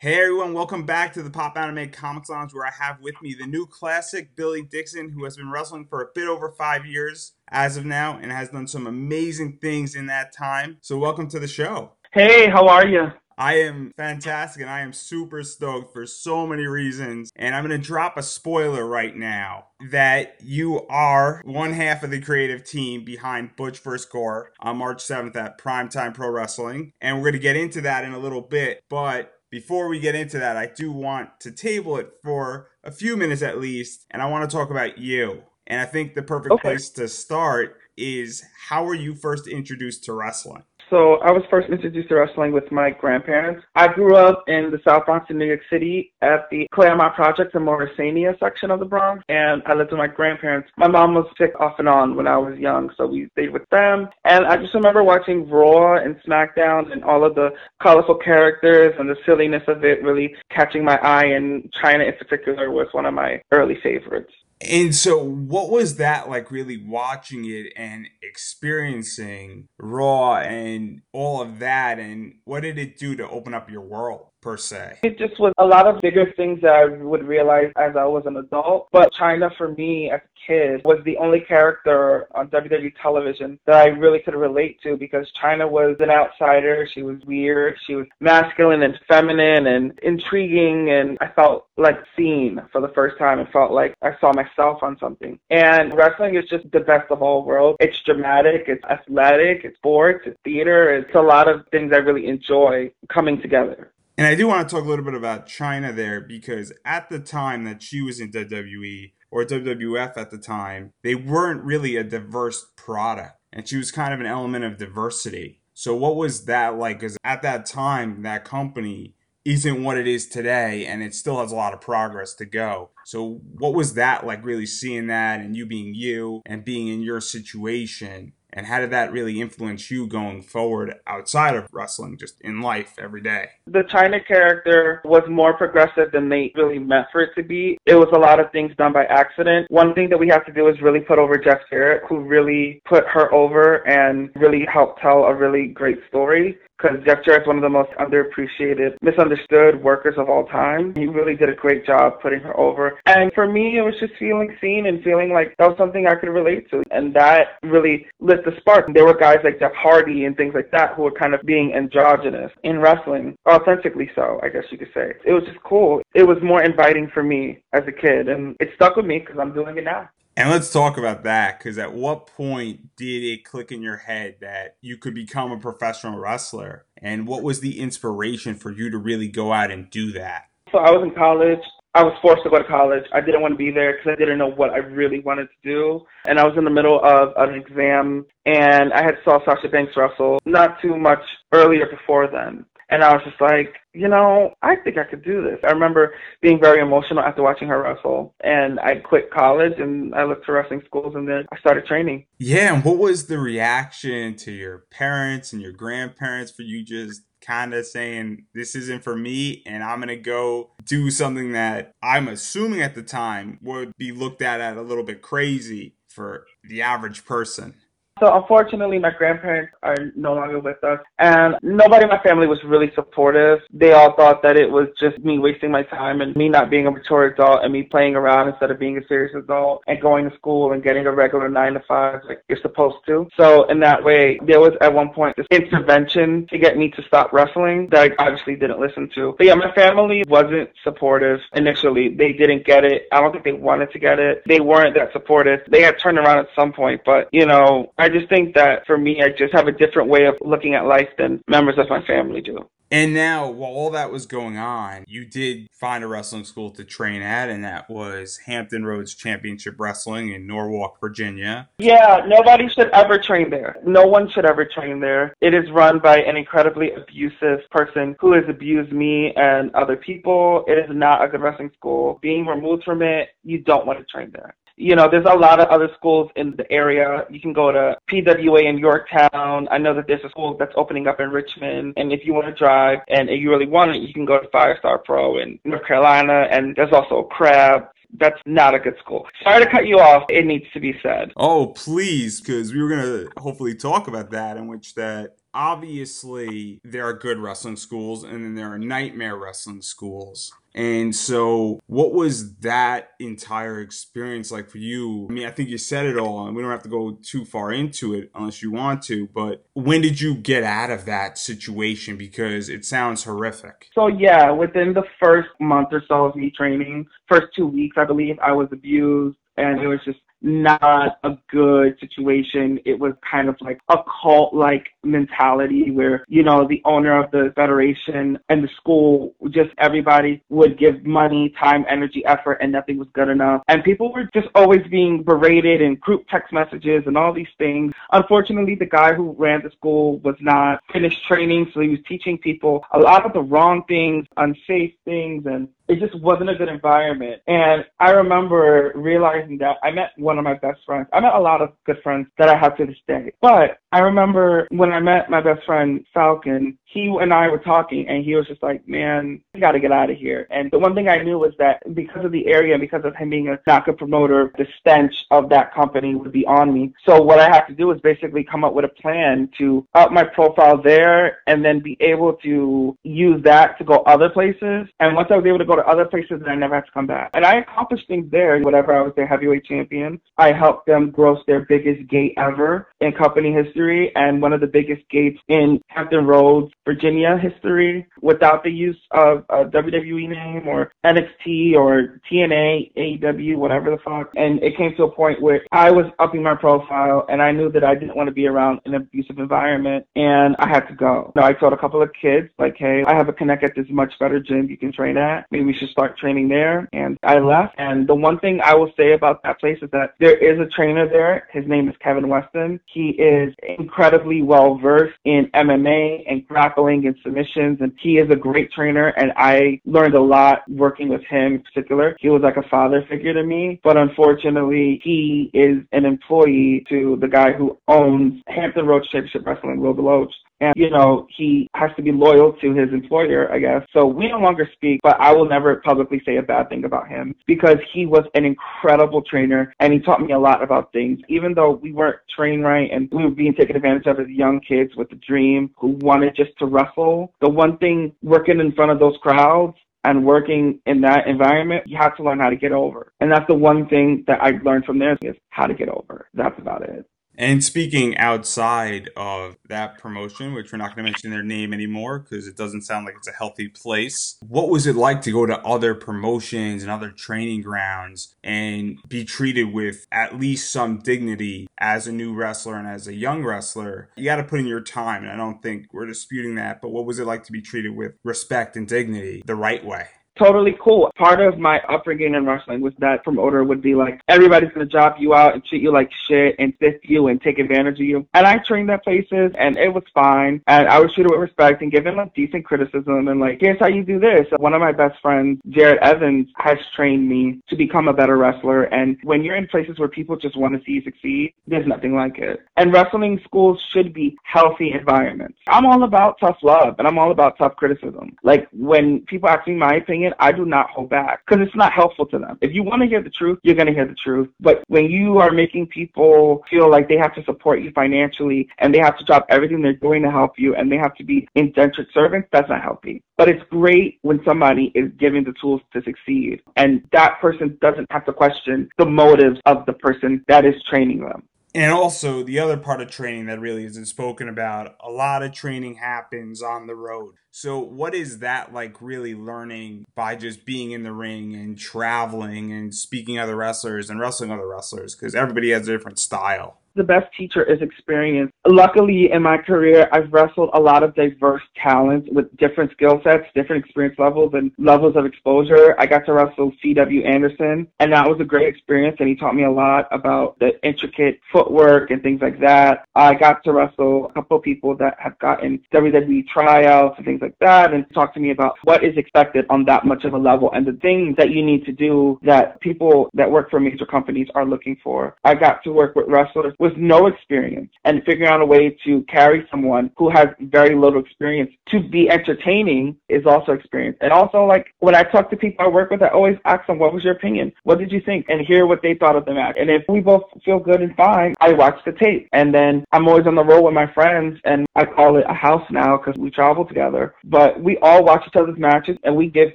Hey everyone, welcome back to the Pop Anime Comics Lounge where I have with me the new classic Billy Dixon who has been wrestling for a bit over five years as of now and has done some amazing things in that time. So welcome to the show. Hey, how are you? I am fantastic and I am super stoked for so many reasons. And I'm going to drop a spoiler right now that you are one half of the creative team behind Butch vs. Gore on March 7th at Primetime Pro Wrestling. And we're going to get into that in a little bit. But before we get into that, I do want to table it for a few minutes at least, and I want to talk about you. And I think the perfect okay. place to start is how were you first introduced to wrestling? So I was first introduced to wrestling with my grandparents. I grew up in the South Bronx in New York City at the Claremont Project in Morrisania section of the Bronx, and I lived with my grandparents. My mom was sick off and on when I was young, so we stayed with them. And I just remember watching Raw and SmackDown and all of the colorful characters and the silliness of it really catching my eye, and Chyna in particular was one of my early favorites. And so, what was that like really watching it and experiencing Raw and all of that? And what did it do to open up your world? per se? It just was a lot of bigger things that I would realize as I was an adult. But Chyna, for me as a kid, was the only character on WWE television that I really could relate to because Chyna was an outsider. She was weird. She was masculine and feminine and intriguing. And I felt like seen for the first time and felt like I saw myself on something. And wrestling is just the best of all worlds. It's dramatic, it's athletic, it's sports, it's theater. It's a lot of things I really enjoy coming together. And I do want to talk a little bit about Chyna there because at the time that she was in WWE or WWF at the time, they weren't really a diverse product. And she was kind of an element of diversity. So, what was that like? Because at that time, that company isn't what it is today and it still has a lot of progress to go. So, what was that like really seeing that and you being you and being in your situation and how did that really influence you going forward outside of wrestling, just in life every day? The Chyna character was more progressive than they really meant for it to be. It was a lot of things done by accident. One thing that we have to do is really put over Jeff Jarrett, who really put her over and really helped tell a really great story because Jeff Jarrett's one of the most underappreciated, misunderstood workers of all time. He really did a great job putting her over. And for me, it was just feeling seen and feeling like that was something I could relate to. And that really lit the spark. There were guys like Jeff Hardy and things like that who were kind of being androgynous in wrestling, authentically so, I guess you could say. It was just cool. It was more inviting for me as a kid, and it stuck with me because I'm doing it now. And let's talk about that because at what point did it click in your head that you could become a professional wrestler? And what was the inspiration for you to really go out and do that? So I was in college. I was forced to go to college. I didn't want to be there because I didn't know what I really wanted to do. And I was in the middle of an exam and I had saw Sasha Banks wrestle not too much earlier before then. And I was just like, you know, I think I could do this. I remember being very emotional after watching her wrestle. And I quit college and I looked for wrestling schools and then I started training. Yeah. And what was the reaction to your parents and your grandparents for you just kind of saying, this isn't for me and I'm going to go do something that I'm assuming at the time would be looked at at a little bit crazy for the average person? So unfortunately, my grandparents are no longer with us, and nobody in my family was really supportive. They all thought that it was just me wasting my time and me not being a mature adult and me playing around instead of being a serious adult and going to school and getting a regular nine to five like you're supposed to. So in that way, there was at one point this intervention to get me to stop wrestling that I obviously didn't listen to. But yeah, my family wasn't supportive initially. They didn't get it. I don't think they wanted to get it. They weren't that supportive. They had turned around at some point, but you know, I I just think that for me, I just have a different way of looking at life than members of my family do. And now, while all that was going on, you did find a wrestling school to train at, and that was Hampton Roads Championship Wrestling in Norfolk, Virginia. Yeah, nobody should ever train there. No one should ever train there. It is run by an incredibly abusive person who has abused me and other people. It is not a good wrestling school. Being removed from it, you don't want to train there you know, there's a lot of other schools in the area. You can go to PWA in Yorktown. I know that there's a school that's opening up in Richmond. And if you want to drive and if you really want it, you can go to Firestar Pro in North Carolina. And there's also Crab that's not a good school. Sorry to cut you off. It needs to be said. Oh, please, because we were going to hopefully talk about that, in which that obviously there are good wrestling schools and then there are nightmare wrestling schools. And so, what was that entire experience like for you? I mean, I think you said it all, and we don't have to go too far into it unless you want to. But when did you get out of that situation? Because it sounds horrific. So, yeah, within the first month or so of me training, first two weeks, I believe, I was abused and it was just not a good situation. It was kind of like a cult like mentality where, you know, the owner of the federation and the school, just everybody would give money, time, energy, effort, and nothing was good enough. And people were just always being berated and group text messages and all these things. Unfortunately, the guy who ran the school was not finished training, so he was teaching people a lot of the wrong things, unsafe things, and it just wasn't a good environment. And I remember realizing that I met one of my best friends. I met a lot of good friends that I have to this day. But I remember when I met my best friend Falcon, he and I were talking and he was just like, man, you got to get out of here. And the one thing I knew was that because of the area because of him being a NACA promoter, the stench of that company would be on me. So what I had to do was basically come up with a plan to up my profile there and then be able to use that to go other places. And once I was able to go to other places, then I never had to come back. And I accomplished things there. Whatever I was their heavyweight champion, I helped them gross their biggest gate ever in company history and one of the biggest gates in Hampton Roads, Virginia history without the use of a WWE name or NXT or TNA, AEW, whatever the fuck. And it came to a point where I was upping my profile and I knew that I didn't want to be around an abusive environment and I had to go. So I told a couple of kids, like, hey, I have a connect at this much better gym you can train at. Maybe we should start training there. And I left. And the one thing I will say about that place is that there is a trainer there. His name is Kevin Weston. He is incredibly well versed in MMA and grappling and submissions. And he is a great trainer. And I learned a lot working with him in particular. He was like a father figure to me. But unfortunately, he is an employee to the guy who owns Hampton Roads Championship Wrestling, Will DeLoach and you know he has to be loyal to his employer i guess so we no longer speak but i will never publicly say a bad thing about him because he was an incredible trainer and he taught me a lot about things even though we weren't trained right and we were being taken advantage of as young kids with a dream who wanted just to wrestle the one thing working in front of those crowds and working in that environment, you have to learn how to get over. And that's the one thing that I learned from there is how to get over. That's about it. And speaking outside of that promotion, which we're not going to mention their name anymore because it doesn't sound like it's a healthy place, what was it like to go to other promotions and other training grounds and be treated with at least some dignity as a new wrestler and as a young wrestler? You got to put in your time, and I don't think we're disputing that, but what was it like to be treated with respect and dignity the right way? Totally cool. Part of my upbringing in wrestling was that promoter would be like, everybody's gonna job you out and treat you like shit and sift you and take advantage of you. And I trained at places and it was fine. And I was treated with respect and given like decent criticism and like, here's how you do this. One of my best friends, Jared Evans, has trained me to become a better wrestler. And when you're in places where people just want to see you succeed, there's nothing like it. And wrestling schools should be healthy environments. I'm all about tough love and I'm all about tough criticism. Like when people ask me my opinion, opinion, I do not hold back because it's not helpful to them. If you want to hear the truth, you're going to hear the truth. But when you are making people feel like they have to support you financially and they have to drop everything they're doing to help you and they have to be indentured servants, that's not healthy. But it's great when somebody is given the tools to succeed and that person doesn't have to question the motives of the person that is training them. And also, the other part of training that really isn't spoken about, a lot of training happens on the road. So, what is that like really learning by just being in the ring and traveling and speaking other wrestlers and wrestling other wrestlers? Because everybody has a different style the best teacher is experience. Luckily, in my career, I've wrestled a lot of diverse talents with different skill sets, different experience levels, and levels of exposure. I got to wrestle C.W. Anderson, and that was a great experience, and he taught me a lot about the intricate footwork and things like that. I got to wrestle a couple people that have gotten WWE tryouts and things like that, and talk to me about what is expected on that much of a level and the things that you need to do that people that work for major companies are looking for. I got to work with wrestlers with with no experience and figuring out a way to carry someone who has very little experience to be entertaining is also experience. And also, like, when I talk to people I work with, I always ask them, what was your opinion? What did you think? And hear what they thought of the match. And if we both feel good and fine, I watch the tape. And then I'm always on the road with my friends, and I call it a house now because we travel together. But we all watch each other's matches and we give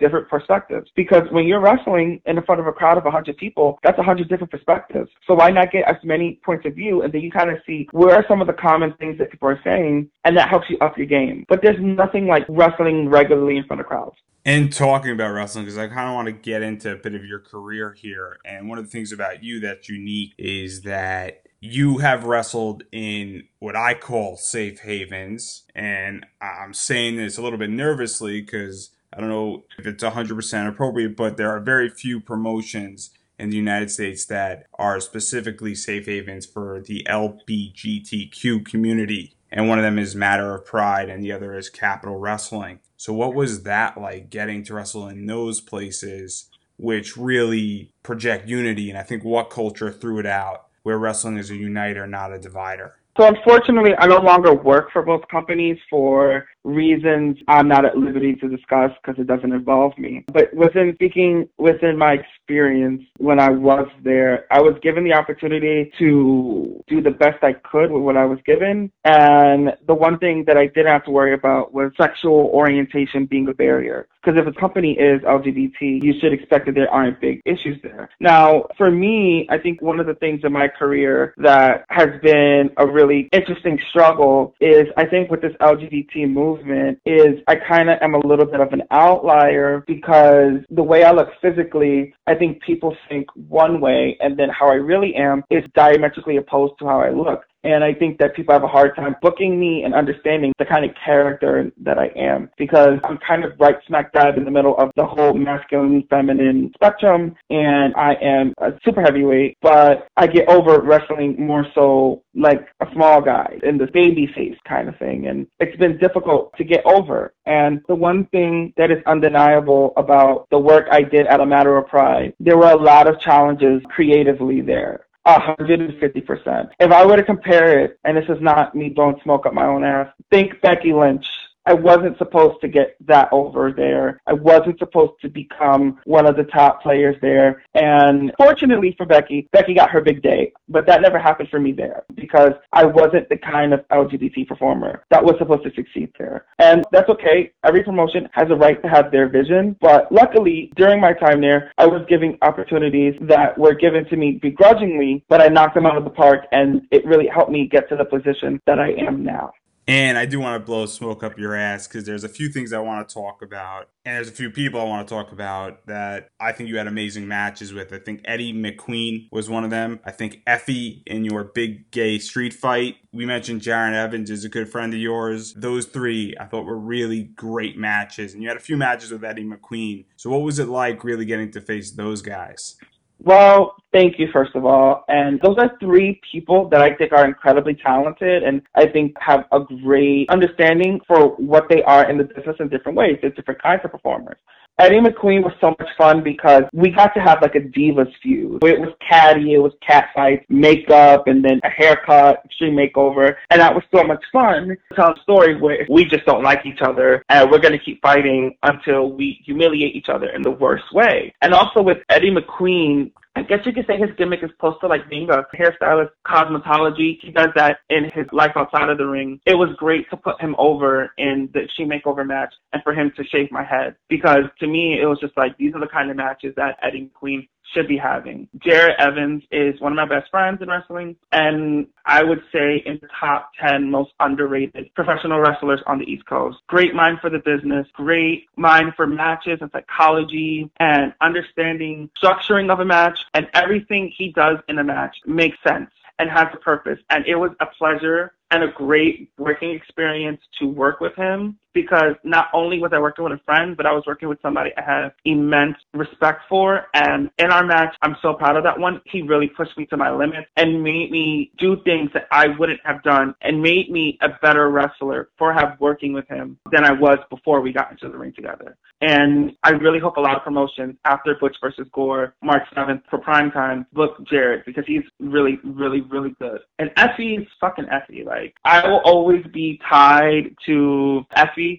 different perspectives. Because when you're wrestling in front of a crowd of 100 people, that's 100 different perspectives. So why not get as many points of view? And then you kind of see where are some of the common things that people are saying, and that helps you up your game. But there's nothing like wrestling regularly in front of crowds. And talking about wrestling, because I kind of want to get into a bit of your career here. And one of the things about you that's unique is that you have wrestled in what I call safe havens. And I'm saying this a little bit nervously because I don't know if it's 100% appropriate, but there are very few promotions in the United States that are specifically safe havens for the LBGTQ community. And one of them is Matter of Pride, and the other is Capital Wrestling. So, what was that like getting to wrestle in those places, which really project unity? And I think what culture threw it out where wrestling is a uniter, not a divider. So unfortunately, I no longer work for both companies for reasons I'm not at liberty to discuss because it doesn't involve me. But within speaking within my experience when I was there, I was given the opportunity to do the best I could with what I was given. And the one thing that I didn't have to worry about was sexual orientation being a barrier. Because if a company is LGBT, you should expect that there aren't big issues there. Now, for me, I think one of the things in my career that has been a really interesting struggle is I think with this LGBT movement, movement is I kind of am a little bit of an outlier because the way I look physically, I think people think one way, and then how I really am is diametrically opposed to how I look. And I think that people have a hard time booking me and understanding the kind of character that I am because I'm kind of right smack dab in the middle of the whole masculine feminine spectrum. And I am a super heavyweight, but I get over wrestling more so like a small guy in the baby face kind of thing. And it's been difficult to get over. And the one thing that is undeniable about the work I did at A Matter of Pride, there were a lot of challenges creatively there. 150%. If I were to compare it, and this is not me blowing smoke up my own ass, think Becky Lynch I wasn't supposed to get that over there. I wasn't supposed to become one of the top players there. And fortunately for Becky, Becky got her big day. But that never happened for me there because I wasn't the kind of LGBT performer that was supposed to succeed there. And that's okay. Every promotion has a right to have their vision. But luckily, during my time there, I was giving opportunities that were given to me begrudgingly, but I knocked them out of the park and it really helped me get to the position that I am now. And I do want to blow smoke up your ass because there's a few things I want to talk about. And there's a few people I want to talk about that I think you had amazing matches with. I think Eddie McQueen was one of them. I think Effy in your big gay street fight. We mentioned Jared Evans is a good friend of yours. Those three I thought were really great matches. And you had a few matches with Eddie McQueen. So what was it like really getting to face those guys? Well, thank you, first of all. And those are three people that I think are incredibly talented and I think have a great understanding for what they are in the business in different ways. There's different kinds of performers. Eddie McQueen was so much fun because we got to have like a divas feud. It was catty, it was cat fights, makeup, and then a haircut, extreme makeover, and that was so much fun. To tell a story where we just don't like each other and we're gonna keep fighting until we humiliate each other in the worst way. And also with Eddie McQueen, I guess you could say his gimmick is close to like being a hairstylist, cosmetology. He does that in his life outside of the ring. It was great to put him over in the She Makeover match and for him to shave my head because to me it was just like these are the kind of matches that Eddie McQueen should be having. Jared Evans is one of my best friends in wrestling, and I would say in the top 10 most underrated professional wrestlers on the East Coast. Great mind for the business, great mind for matches and psychology and understanding structuring of a match, and everything he does in a match makes sense and has a purpose. And it was a pleasure and a great working experience to work with him. Because not only was I working with a friend, but I was working with somebody I had immense respect for. And in our match, I'm so proud of that one. He really pushed me to my limits and made me do things that I wouldn't have done and made me a better wrestler for have working with him than I was before we got into the ring together. And I really hope a lot of promotions after Butch versus Gore, March 7th for primetime, book Jared because he's really, really, really good. And Effy is fucking Effy. Like, I will always be tied to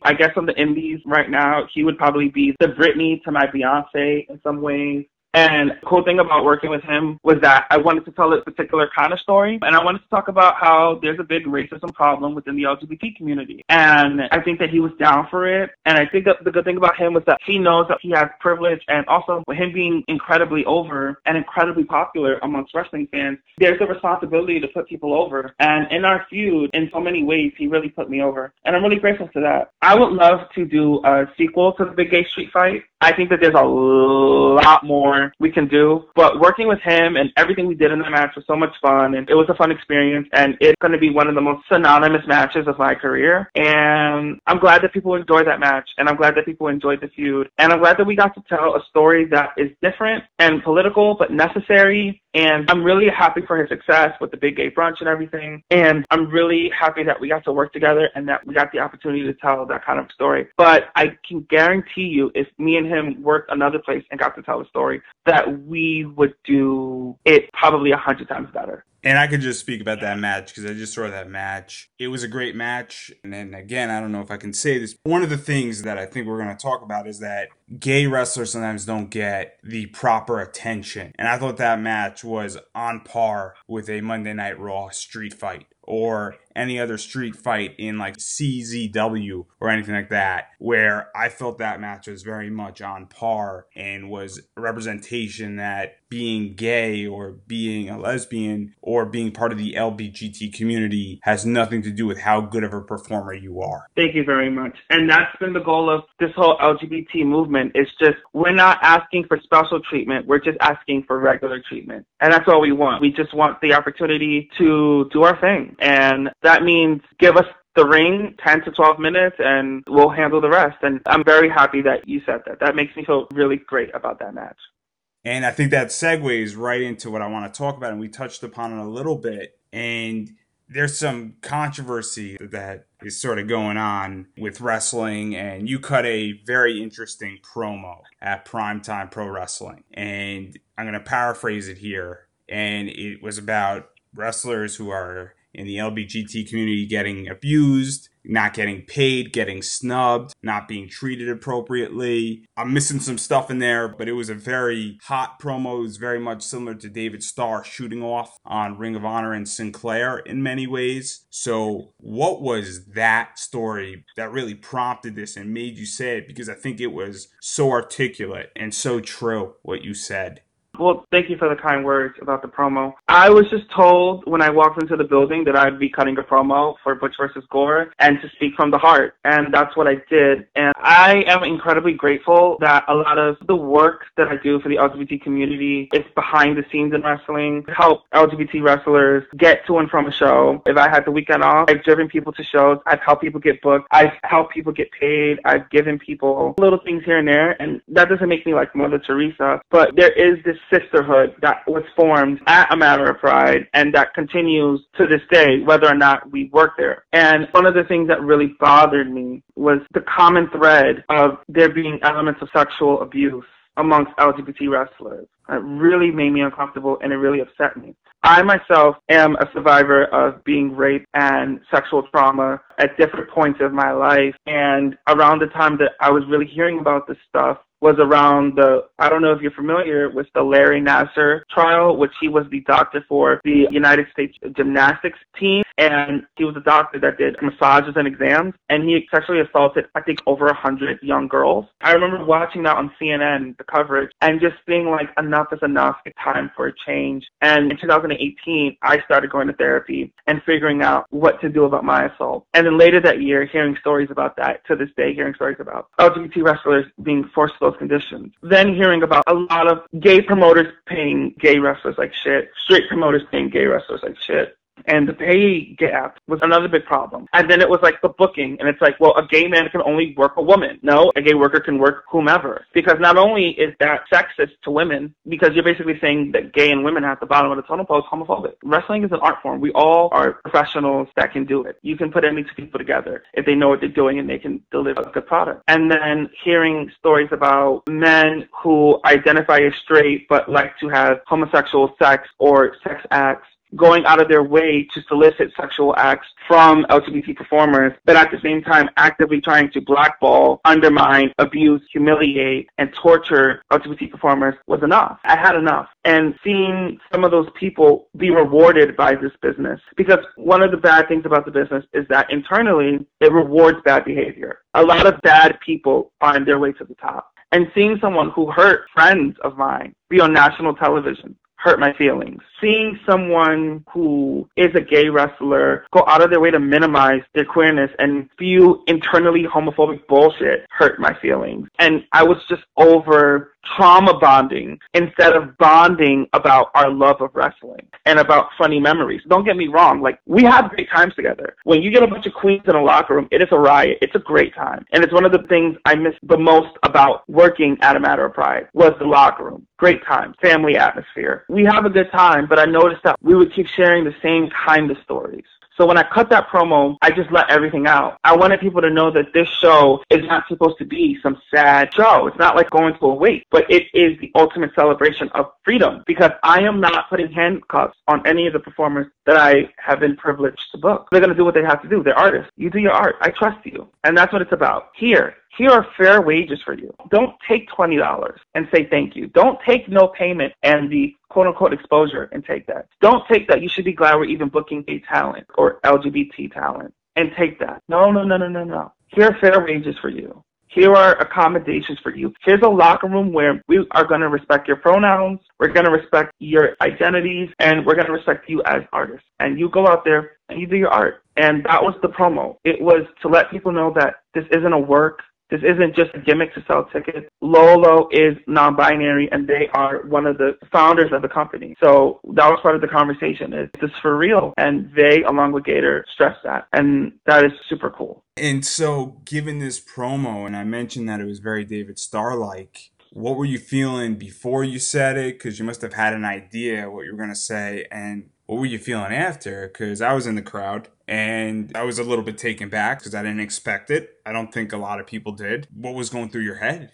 I guess on the indies right now, he would probably be the Britney to my Beyonce in some ways. And cool thing about working with him was that I wanted to tell a particular kind of story. And I wanted to talk about how there's a big racism problem within the LGBT community. And I think that he was down for it. And I think that the good thing about him was that he knows that he has privilege. And also with him being incredibly over and incredibly popular amongst wrestling fans, there's a responsibility to put people over. And in our feud, in so many ways, he really put me over. And I'm really grateful for that. I would love to do a sequel to the Big Gay Street Fight. I think that there's a lot more we can do. But working with him and everything we did in the match was so much fun and it was a fun experience and it's going to be one of the most synonymous matches of my career. And I'm glad that people enjoyed that match and I'm glad that people enjoyed the feud. And I'm glad that we got to tell a story that is different and political but necessary. And I'm really happy for his success with the big gay brunch and everything. And I'm really happy that we got to work together and that we got the opportunity to tell that kind of story. But I can guarantee you if me and him worked another place and got to tell a story, that we would do it probably a hundred times better. And I could just speak about that match because I just saw that match. It was a great match. And then again, I don't know if I can say this. One of the things that I think we're going to talk about is that gay wrestlers sometimes don't get the proper attention. And I thought that match was on par with a Monday Night Raw street fight or any other street fight in like CZW or anything like that, where I felt that match was very much on par and was a representation that being gay or being a lesbian or being part of the LBGT community has nothing to do with how good of a performer you are. Thank you very much. And that's been the goal of this whole LGBT movement. It's just we're not asking for special treatment, we're just asking for regular treatment. And that's all we want. We just want the opportunity to do our thing. And that means give us the ring 10 to 12 minutes and we'll handle the rest. And I'm very happy that you said that. That makes me feel really great about that match. And I think that segues right into what I want to talk about. And we touched upon it a little bit. And there's some controversy that is sort of going on with wrestling. And you cut a very interesting promo at Primetime Pro Wrestling. And I'm going to paraphrase it here. And it was about wrestlers who are in the LBGT community getting abused, not getting paid, getting snubbed, not being treated appropriately. I'm missing some stuff in there, but it was a very hot promo. It was very much similar to David Starr shooting off on Ring of Honor and Sinclair in many ways. So, what was that story that really prompted this and made you say it? Because I think it was so articulate and so true what you said. Well, thank you for the kind words about the promo. I was just told when I walked into the building that I'd be cutting a promo for Butch versus Gore and to speak from the heart. And that's what I did. And I am incredibly grateful that a lot of the work that I do for the LGBT community is behind the scenes in wrestling, help LGBT wrestlers get to and from a show. If I had the weekend off, I've driven people to shows. I've helped people get booked. I've helped people get paid. I've given people little things here and there. And that doesn't make me like Mother Teresa, but there is this sisterhood that was formed at a matter of pride and that continues to this day, whether or not we work there. And one of the things that really bothered me was the common thread of there being elements of sexual abuse amongst LGBT wrestlers. It really made me uncomfortable and it really upset me. I myself am a survivor of being raped and sexual trauma at different points of my life. And around the time that I was really hearing about this stuff, was around the, I don't know if you're familiar with the Larry Nassar trial, which he was the doctor for the United States gymnastics team. And he was a doctor that did massages and exams. And he sexually assaulted, I think, over a hundred young girls. I remember watching that on CNN, the coverage, and just being like, enough is enough. It's time for a change. And in 2018, I started going to therapy and figuring out what to do about my assault. And then later that year, hearing stories about that, to this day, hearing stories about LGBT wrestlers being forced to those conditions. Then hearing about a lot of gay promoters paying gay wrestlers like shit, straight promoters paying gay wrestlers like shit. And the pay gap was another big problem. And then it was like the booking. And it's like, well, a gay man can only work a woman. No, a gay worker can work whomever. Because not only is that sexist to women, because you're basically saying that gay and women at the bottom of the totem pole is homophobic. Wrestling is an art form. We all are professionals that can do it. You can put any two people together if they know what they're doing and they can deliver a good product. And then hearing stories about men who identify as straight but like to have homosexual sex or sex acts going out of their way to solicit sexual acts from LGBT performers, but at the same time actively trying to blackball, undermine, abuse, humiliate, and torture LGBT performers was enough. I had enough. And seeing some of those people be rewarded by this business, because one of the bad things about the business is that internally it rewards bad behavior. A lot of bad people find their way to the top. And seeing someone who hurt friends of mine be on national television hurt my feelings. Seeing someone who is a gay wrestler go out of their way to minimize their queerness and feel internally homophobic bullshit hurt my feelings. And I was just over trauma bonding instead of bonding about our love of wrestling and about funny memories. Don't get me wrong, like we have great times together. When you get a bunch of queens in a locker room, it is a riot. It's a great time. And it's one of the things I miss the most about working at a matter of pride was the locker room. Great time, family atmosphere. We have a good time, but I noticed that we would keep sharing the same kind of stories. So when I cut that promo, I just let everything out. I wanted people to know that this show is not supposed to be some sad show. It's not like going to a wake, but it is the ultimate celebration of freedom because I am not putting handcuffs on any of the performers that I have been privileged to book. They're going to do what they have to do. They're artists. You do your art. I trust you. And that's what it's about. Here, here are fair wages for you. Don't take $20 and say thank you. Don't take no payment and the quote unquote exposure and take that. Don't take that. You should be glad we're even booking gay talent or LGBT talent and take that. No, no, no, no, no, no. Here are fair wages for you. Here are accommodations for you. Here's a locker room where we are going to respect your pronouns. We're going to respect your identities and we're going to respect you as artists. And you go out there and you do your art. And that was the promo. It was to let people know that this isn't a work. This isn't just a gimmick to sell tickets. Lolo is non-binary and they are one of the founders of the company. So that was part of the conversation. Is this for real? And they, along with Gator, stressed that. And that is super cool. And so given this promo, and I mentioned that it was very David Starr-like, what were you feeling before you said it? Because you must have had an idea what you were going to say. And what were you feeling after? Because I was in the crowd and I was a little bit taken back because I didn't expect it. I don't think a lot of people did. What was going through your head?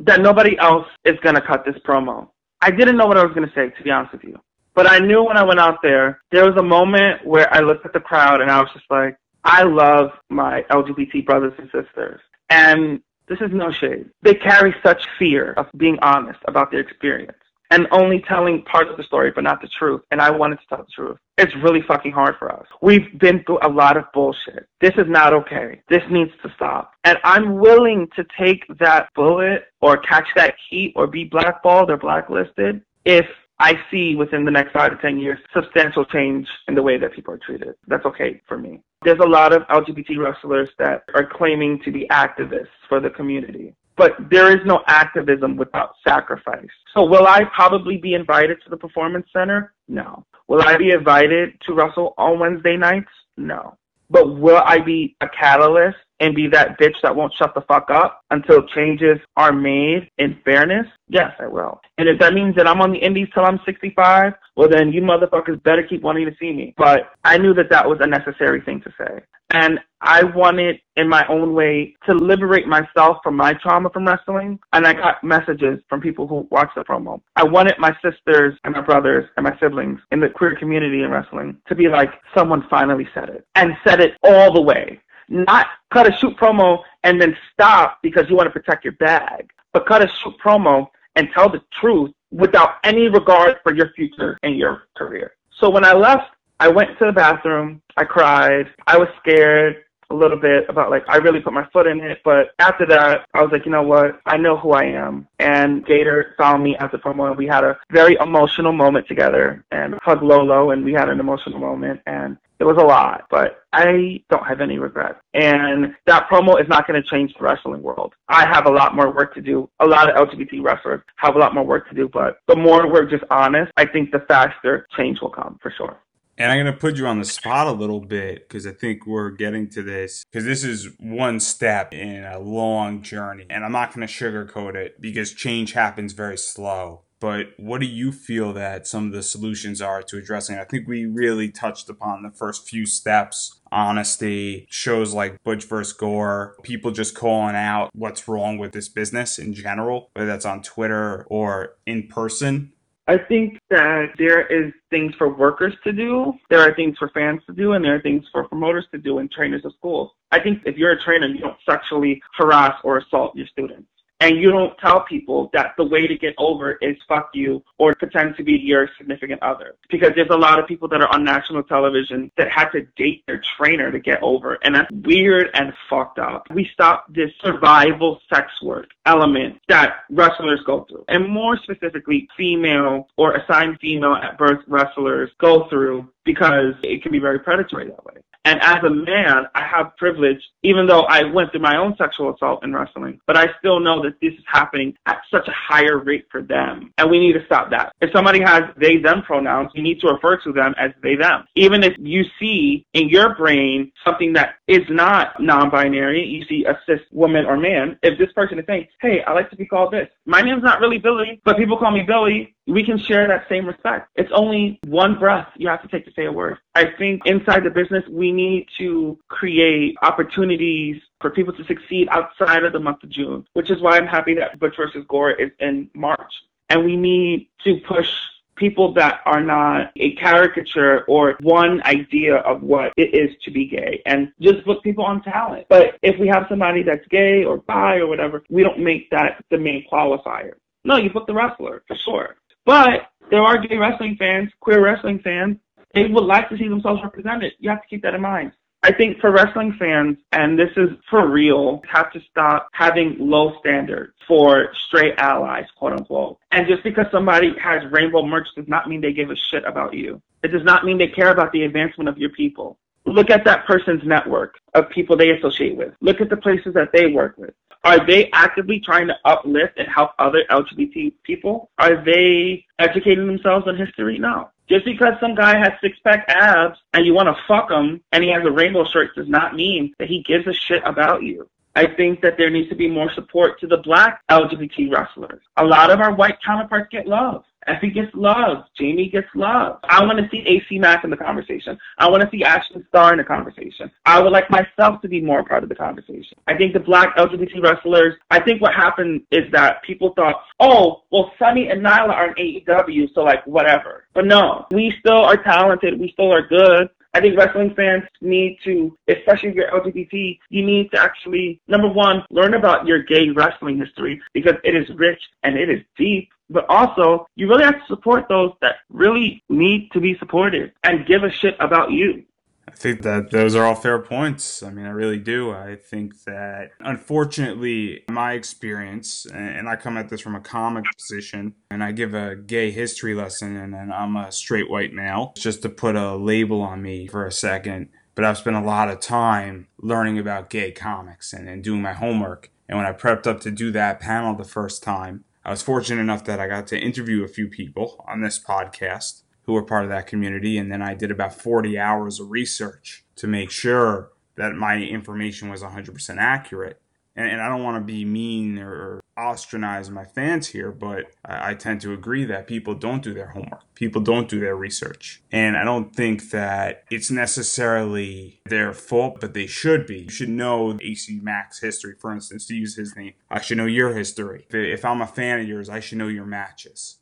That nobody else is going to cut this promo. I didn't know what I was going to say, to be honest with you. But I knew when I went out there, there was a moment where I looked at the crowd and I was just like, I love my LGBT brothers and sisters. And this is no shade. They carry such fear of being honest about their experience and only telling part of the story, but not the truth. And I wanted to tell the truth. It's really fucking hard for us. We've been through a lot of bullshit. This is not okay. This needs to stop. And I'm willing to take that bullet or catch that heat or be blackballed or blacklisted if I see within the next five to 10 years substantial change in the way that people are treated. That's okay for me. There's a lot of LGBT wrestlers that are claiming to be activists for the community but there is no activism without sacrifice. So will I probably be invited to the performance center? No. Will I be invited to Russell on Wednesday nights? No. But will I be a catalyst and be that bitch that won't shut the fuck up until changes are made in fairness? Yes, I will. And if that means that I'm on the indies till I'm 65, well then you motherfuckers better keep wanting to see me. But I knew that that was a necessary thing to say. And I wanted, in my own way, to liberate myself from my trauma from wrestling. And I got messages from people who watched the promo. I wanted my sisters and my brothers and my siblings in the queer community in wrestling to be like, someone finally said it. And said it all the way. Not cut a shoot promo and then stop because you want to protect your bag, but cut a shoot promo and tell the truth without any regard for your future and your career. So when I left I went to the bathroom. I cried. I was scared a little bit about like I really put my foot in it. But after that, I was like, you know what? I know who I am. And Gator found me at the promo, and we had a very emotional moment together. And hugged Lolo, and we had an emotional moment. And it was a lot, but I don't have any regrets. And that promo is not going to change the wrestling world. I have a lot more work to do. A lot of LGBT wrestlers have a lot more work to do, but the more we're just honest, I think the faster change will come for sure. And I'm going to put you on the spot a little bit because I think we're getting to this because this is one step in a long journey. And I'm not going to sugarcoat it because change happens very slow. But what do you feel that some of the solutions are to addressing? I think we really touched upon the first few steps honesty, shows like Butch vs. Gore, people just calling out what's wrong with this business in general, whether that's on Twitter or in person. I think that there is things for workers to do, there are things for fans to do, and there are things for promoters to do and trainers of schools. I think if you're a trainer, you don't sexually harass or assault your students. And you don't tell people that the way to get over is fuck you or pretend to be your significant other. Because there's a lot of people that are on national television that had to date their trainer to get over. And that's weird and fucked up. We stop this survival sex work element that wrestlers go through. And more specifically, female or assigned female at birth wrestlers go through because it can be very predatory that way. And as a man, I have privilege, even though I went through my own sexual assault in wrestling, but I still know that this is happening at such a higher rate for them. And we need to stop that. If somebody has they, them pronouns, you need to refer to them as they, them. Even if you see in your brain something that is not non-binary, you see a cis woman or man, if this person is saying, hey, I like to be called this. My name's not really Billy, but people call me Billy we can share that same respect. It's only one breath you have to take to say a word. I think inside the business, we need to create opportunities for people to succeed outside of the month of June, which is why I'm happy that Butch versus Gore is in March. And we need to push people that are not a caricature or one idea of what it is to be gay and just book people on talent. But if we have somebody that's gay or bi or whatever, we don't make that the main qualifier. No, you book the wrestler for sure. But there are gay wrestling fans, queer wrestling fans. They would like to see themselves represented. You have to keep that in mind. I think for wrestling fans, and this is for real, have to stop having low standards for straight allies, quote unquote. And just because somebody has rainbow merch does not mean they give a shit about you. It does not mean they care about the advancement of your people. Look at that person's network of people they associate with. Look at the places that they work with. Are they actively trying to uplift and help other LGBT people? Are they educating themselves on history? No. Just because some guy has six pack abs and you want to fuck him and he has a rainbow shirt does not mean that he gives a shit about you. I think that there needs to be more support to the black LGBT wrestlers. A lot of our white counterparts get love. Effy gets love. Jamie gets love. I want to see AC Mack in the conversation. I want to see Ashton Starr in the conversation. I would like myself to be more part of the conversation. I think the black LGBT wrestlers, I think what happened is that people thought, oh, well, Sonny and Nyla are in AEW, so like whatever. But no, we still are talented. We still are good. I think wrestling fans need to, especially if you're LGBT, you need to actually, number one, learn about your gay wrestling history because it is rich and it is deep. But also, you really have to support those that really need to be supported and give a shit about you. I think that those are all fair points. I mean, I really do. I think that unfortunately, my experience, and I come at this from a comic position, and I give a gay history lesson, and, and I'm a straight white male, just to put a label on me for a second. But I've spent a lot of time learning about gay comics and, and doing my homework. And when I prepped up to do that panel the first time, I was fortunate enough that I got to interview a few people on this podcast who were part of that community. And then I did about 40 hours of research to make sure that my information was 100% accurate. And, and I don't want to be mean or ostracize my fans here, but I, I tend to agree that people don't do their homework. People don't do their research. And I don't think that it's necessarily their fault, but they should be. You should know AC Mack's history, for instance, to use his name. I should know your history. If I'm a fan of yours, I should know your matches.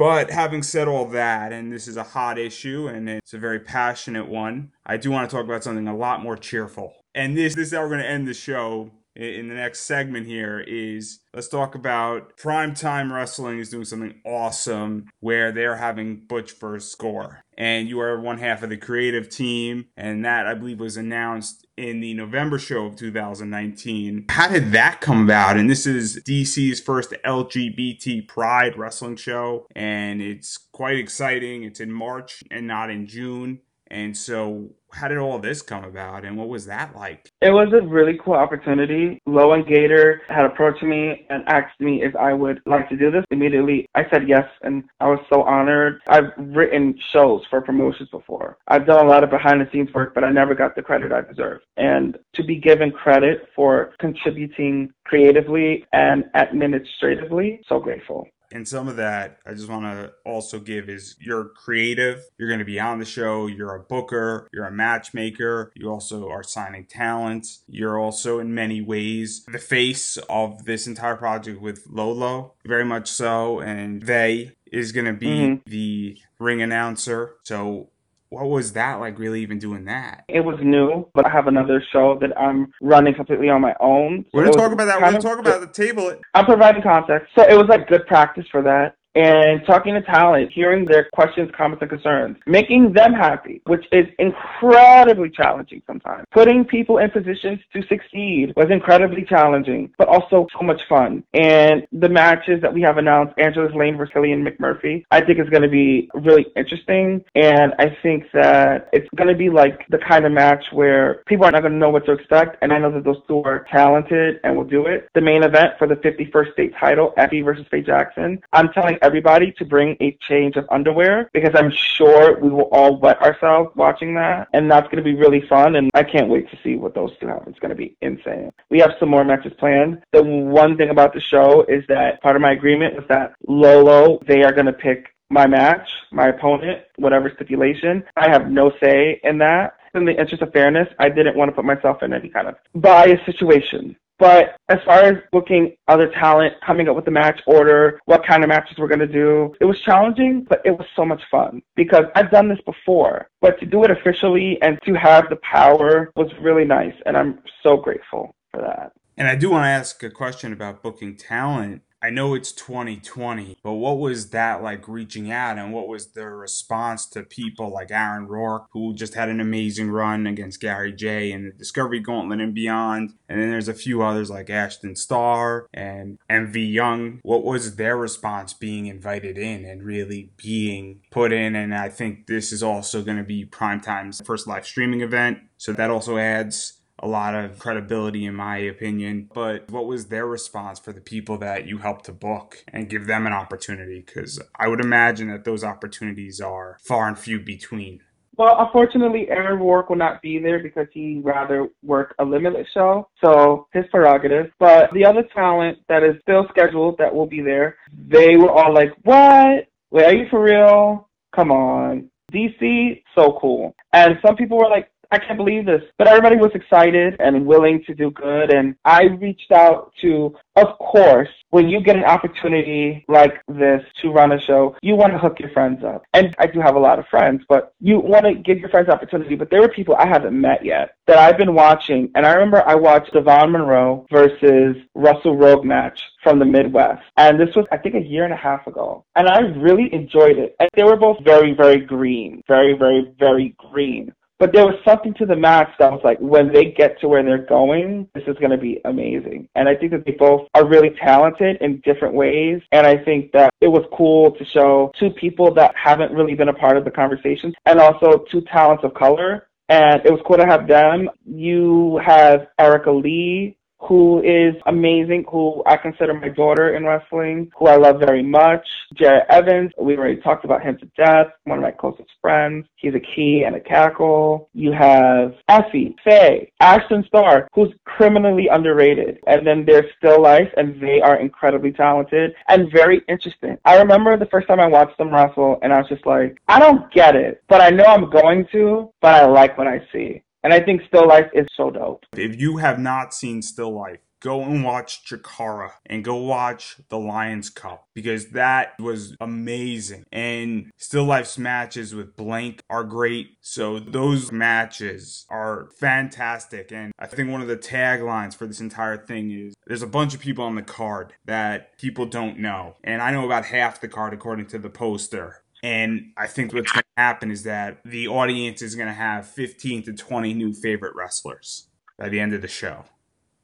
But having said all that, and this is a hot issue and it's a very passionate one, I do want to talk about something a lot more cheerful. And this, this is how we're going to end the show in the next segment here is let's talk about primetime wrestling is doing something awesome where they're having Butch versus Gore. And you are one half of the creative team, and that I believe was announced in the November show of 2019. How did that come about? And this is DC's first LGBT Pride wrestling show, and it's quite exciting. It's in March and not in June. And so how did all this come about and what was that like? It was a really cool opportunity. Lo and Gator had approached me and asked me if I would like to do this. Immediately, I said yes, and I was so honored. I've written shows for promotions before. I've done a lot of behind the scenes work, but I never got the credit I deserve. And to be given credit for contributing creatively and administratively, so grateful. And some of that I just want to also give is you're creative. You're going to be on the show. You're a booker. You're a matchmaker. You also are signing talent. You're also, in many ways, the face of this entire project with Lolo, very much so. And they is going to be mm-hmm. the ring announcer. So what was that like really even doing that? It was new but i have another show that i'm running completely on my own. We're gonna talk about that. We're gonna talk about the table. I'm providing context. So it was like good practice for that and talking to talent, hearing their questions, comments, and concerns, making them happy, which is incredibly challenging sometimes. Putting people in positions to succeed was incredibly challenging, but also so much fun. And the matches that we have announced, Angelus Layne versus Killian McMurphy, I think is going to be really interesting. And I think that it's going to be like the kind of match where people are not going to know what to expect. And I know that those two are talented and will do it. The main event for the 51st state title, Effy versus Faye Jackson, I'm telling everybody to bring a change of underwear because I'm sure we will all wet ourselves watching that. And that's going to be really fun. And I can't wait to see what those two have. It's going to be insane. We have some more matches planned. The one thing about the show is that part of my agreement was that Lolo, they are going to pick my match, my opponent, whatever stipulation. I have no say in that. In the interest of fairness, I didn't want to put myself in any kind of biased situation. But as far as booking other talent, coming up with the match order, what kind of matches we're going to do, it was challenging, but it was so much fun because I've done this before. But to do it officially and to have the power was really nice. And I'm so grateful for that. And I do want to ask a question about booking talent. I know it's 2020, but what was that like reaching out and what was the response to people like Aaron Rourke, who just had an amazing run against Gary Jay and the Discovery Gauntlet and beyond? And then there's a few others like Ashton Starr and MV Young. What was their response being invited in and really being put in? And I think this is also going to be Primetime's first live streaming event. So that also adds a lot of credibility, in my opinion. But what was their response for the people that you helped to book and give them an opportunity? Because I would imagine that those opportunities are far and few between. Well, unfortunately, Aaron Rourke will not be there because he'd rather work a limited show, so his prerogative. But the other talent that is still scheduled that will be there, they were all like, "What? Wait, are you for real? Come on." DC, so cool. And some people were like, I can't believe this. But everybody was excited and willing to do good. And I reached out to, of course, when you get an opportunity like this to run a show, you want to hook your friends up. And I do have a lot of friends, but you want to give your friends opportunity. But there were people I haven't met yet that I've been watching. And I remember I watched Devon Monroe versus Russell Rogue match from the Midwest. And this was, I think, a year and a half ago. And I really enjoyed it. And they were both very, very green. Very, very, very green. But there was something to the match that was like, when they get to where they're going, this is going to be amazing. And I think that they both are really talented in different ways. And I think that it was cool to show two people that haven't really been a part of the conversation and also two talents of color. And it was cool to have them. You have Erica Lee, who is amazing, who I consider my daughter in wrestling, who I love very much. Jared Evans, we already talked about him to death, one of my closest friends. He's a key and a cackle. You have Effy, Faye, Ashton Starr, who's criminally underrated. And then there's Still Life, and they are incredibly talented and very interesting. I remember the first time I watched them wrestle, and I was just like, I don't get it, but I know I'm going to, but I like what I see. And I think Still Life is so dope. If you have not seen Still Life, go and watch Chikara and go watch the Lions Cup because that was amazing. And Still Life's matches with Blank are great. So those matches are fantastic. And I think one of the taglines for this entire thing is there's a bunch of people on the card that people don't know. And I know about half the card according to the poster. And I think what's going to happen is that the audience is going to have 15 to 20 new favorite wrestlers by the end of the show.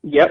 Yep.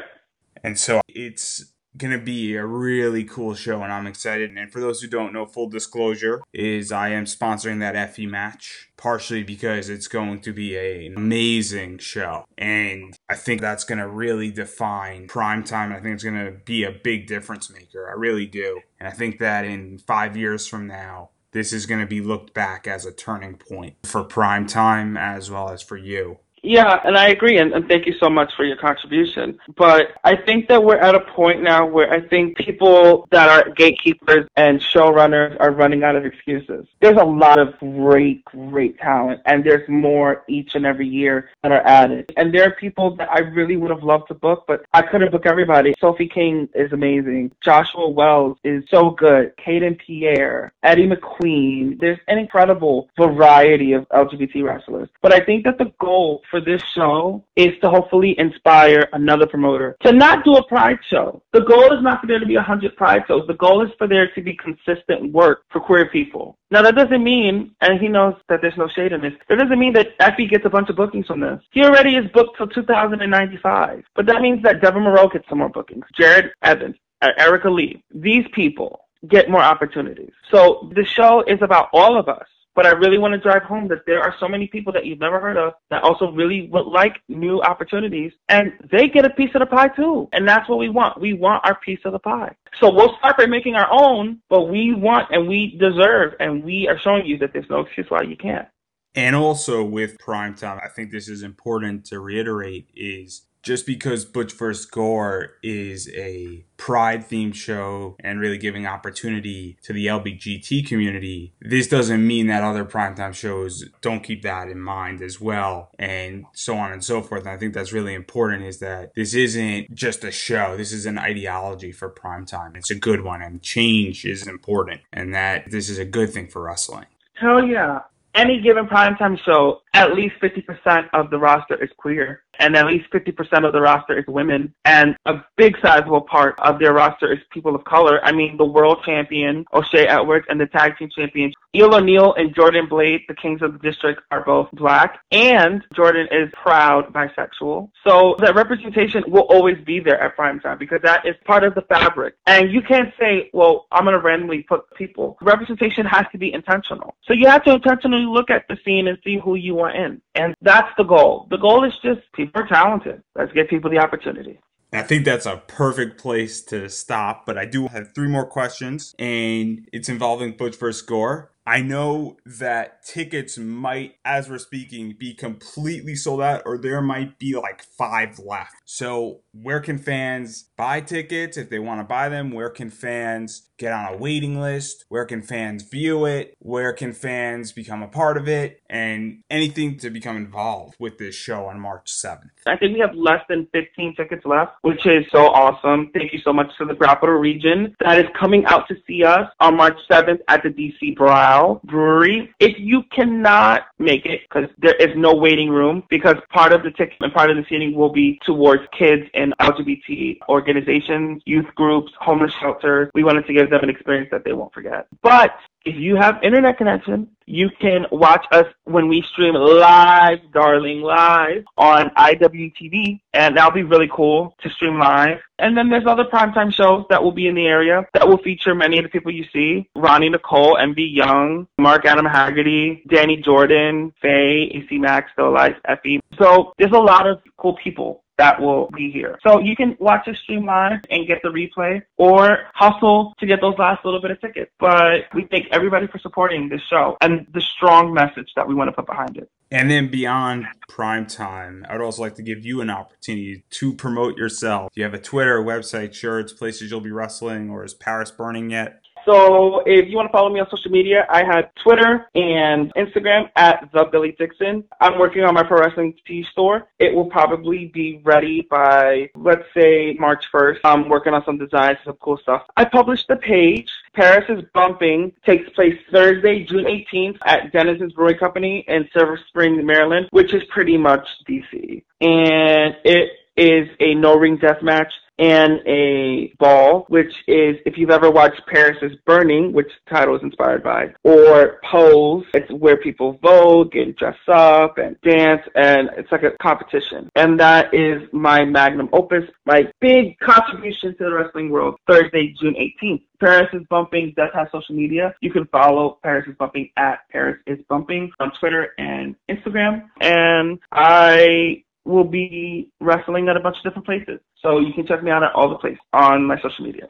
And so it's going to be a really cool show, and I'm excited. And for those who don't know, full disclosure is I am sponsoring that Effy match, partially because it's going to be a, an amazing show. And I think that's going to really define prime time. I think it's going to be a big difference maker. I really do. And I think that in five years from now, this is going to be looked back as a turning point for prime time as well as for you. Yeah, and I agree, and, and, thank you so much for your contribution. But I think that we're at a point now where I think people that are gatekeepers and showrunners are running out of excuses. There's a lot of great, great talent, and there's more each and every year that are added. And there are people that I really would have loved to book, but I couldn't book everybody. Sophie King is amazing. Joshua Wells is so good. Kayden Pierre, Eddie McQueen. There's an incredible variety of LGBT wrestlers. But I think that the goal for this show is to hopefully inspire another promoter to not do a pride show. The goal is not for there to be 100 pride shows. The goal is for there to be consistent work for queer people. Now, that doesn't mean, and he knows that there's no shade in this, that doesn't mean that Effy gets a bunch of bookings from this. He already is booked till 2095. But that means that Devon Monroe gets some more bookings. Jared Evans, Erica Lee. These people get more opportunities. So the show is about all of us but I really want to drive home that there are so many people that you've never heard of that also really would like new opportunities and they get a piece of the pie too. And that's what we want. We want our piece of the pie. So we'll start by making our own, but we want and we deserve and we are showing you that there's no excuse why you can't. And also with primetime, I think this is important to reiterate is just because Butch vs. Gore is a pride themed show and really giving opportunity to the LBGT community, this doesn't mean that other primetime shows don't keep that in mind as well, and so on and so forth. And I think that's really important is that this isn't just a show, this is an ideology for primetime. It's a good one, and change is important, and that this is a good thing for wrestling. Hell yeah any given primetime show, at least 50% of the roster is queer and at least 50% of the roster is women, and a big sizable part of their roster is people of color. I mean, the world champion, O'Shay Edwards, and the tag team champions, Eel O'Neill and Jordan Blade, the kings of the district, are both black, and Jordan is proud bisexual. So that representation will always be there at prime time because that is part of the fabric. And you can't say, well, I'm going to randomly put people. Representation has to be intentional. So you have to intentionally look at the scene and see who you want in. And that's the goal. The goal is just people are talented. Let's give people the opportunity. I think that's a perfect place to stop, but I do have three more questions, and it's involving Butch vs. Gore. I know that tickets might, as we're speaking, be completely sold out, or there might be like five left. So, where can fans buy tickets if they want to buy them? Where can fans get on a waiting list? Where can fans view it? Where can fans become a part of it? And anything to become involved with this show on March 7th. I think we have less than 15 tickets left, which is so awesome. Thank you so much to the Capital Region that is coming out to see us on March 7th at the DC Brau Brewery. If you cannot make it, because there is no waiting room, because part of the ticket and part of the seating will be towards kids and LGBT organizations, youth groups, homeless shelters. We wanted to give them an experience that they won't forget. But if you have internet connection, you can watch us when we stream live, darling, live on IWTV, and that'll be really cool to stream live. And then there's other primetime shows that will be in the area that will feature many of the people you see. Ronnie Nicole, MV Young, Mark Adam Haggerty, Danny Jordan, Faye, AC Mack, Still Life, Effy. So there's a lot of cool people that will be here. So you can watch the stream live and get the replay or hustle to get those last little bit of tickets. But we thank everybody for supporting this show and the strong message that we want to put behind it. And then beyond prime time, I would also like to give you an opportunity to promote yourself. Do you have a Twitter, website, shirts, places you'll be wrestling, or is Paris burning yet? So if you want to follow me on social media, I have Twitter and Instagram at the Billy Dixon. I'm working on my pro wrestling tee store. It will probably be ready by let's say March 1st. I'm working on some designs, some cool stuff. I published the page. Paris is bumping takes place Thursday, June 18th at Denizens Brewing Company in Silver Spring, Maryland, which is pretty much DC. And it is a no ring death match and a ball, which is if you've ever watched Paris is Burning, which title is inspired by, or Pose, it's where people vogue and dress up and dance, and it's like a competition. And that is my magnum opus, my big contribution to the wrestling world, Thursday, June 18th. Paris is Bumping does have social media. You can follow Paris is Bumping at Paris is Bumping on Twitter and Instagram. And I will be wrestling at a bunch of different places. So you can check me out at all the places on my social media.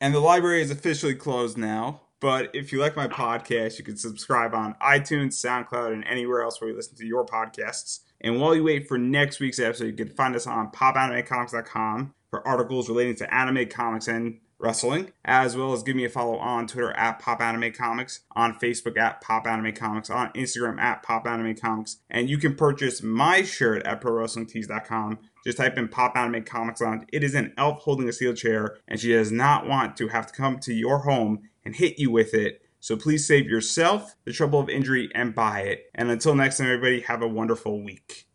And the library is officially closed now. But if you like my podcast, you can subscribe on iTunes, SoundCloud, and anywhere else where you listen to your podcasts. And while you wait for next week's episode, you can find us on popanimecomics.com for articles relating to anime, comics, and wrestling, as well as give me a follow on Twitter at Pop Anime Comics, on Facebook at Pop Anime Comics, on Instagram at Pop Anime Comics, and you can purchase my shirt at ProWrestlingTees.com. Just type in Pop Anime Comics on. It is an elf holding a steel chair, and she does not want to have to come to your home and hit you with it. So please save yourself the trouble of injury and buy it. And until next time, everybody, have a wonderful week.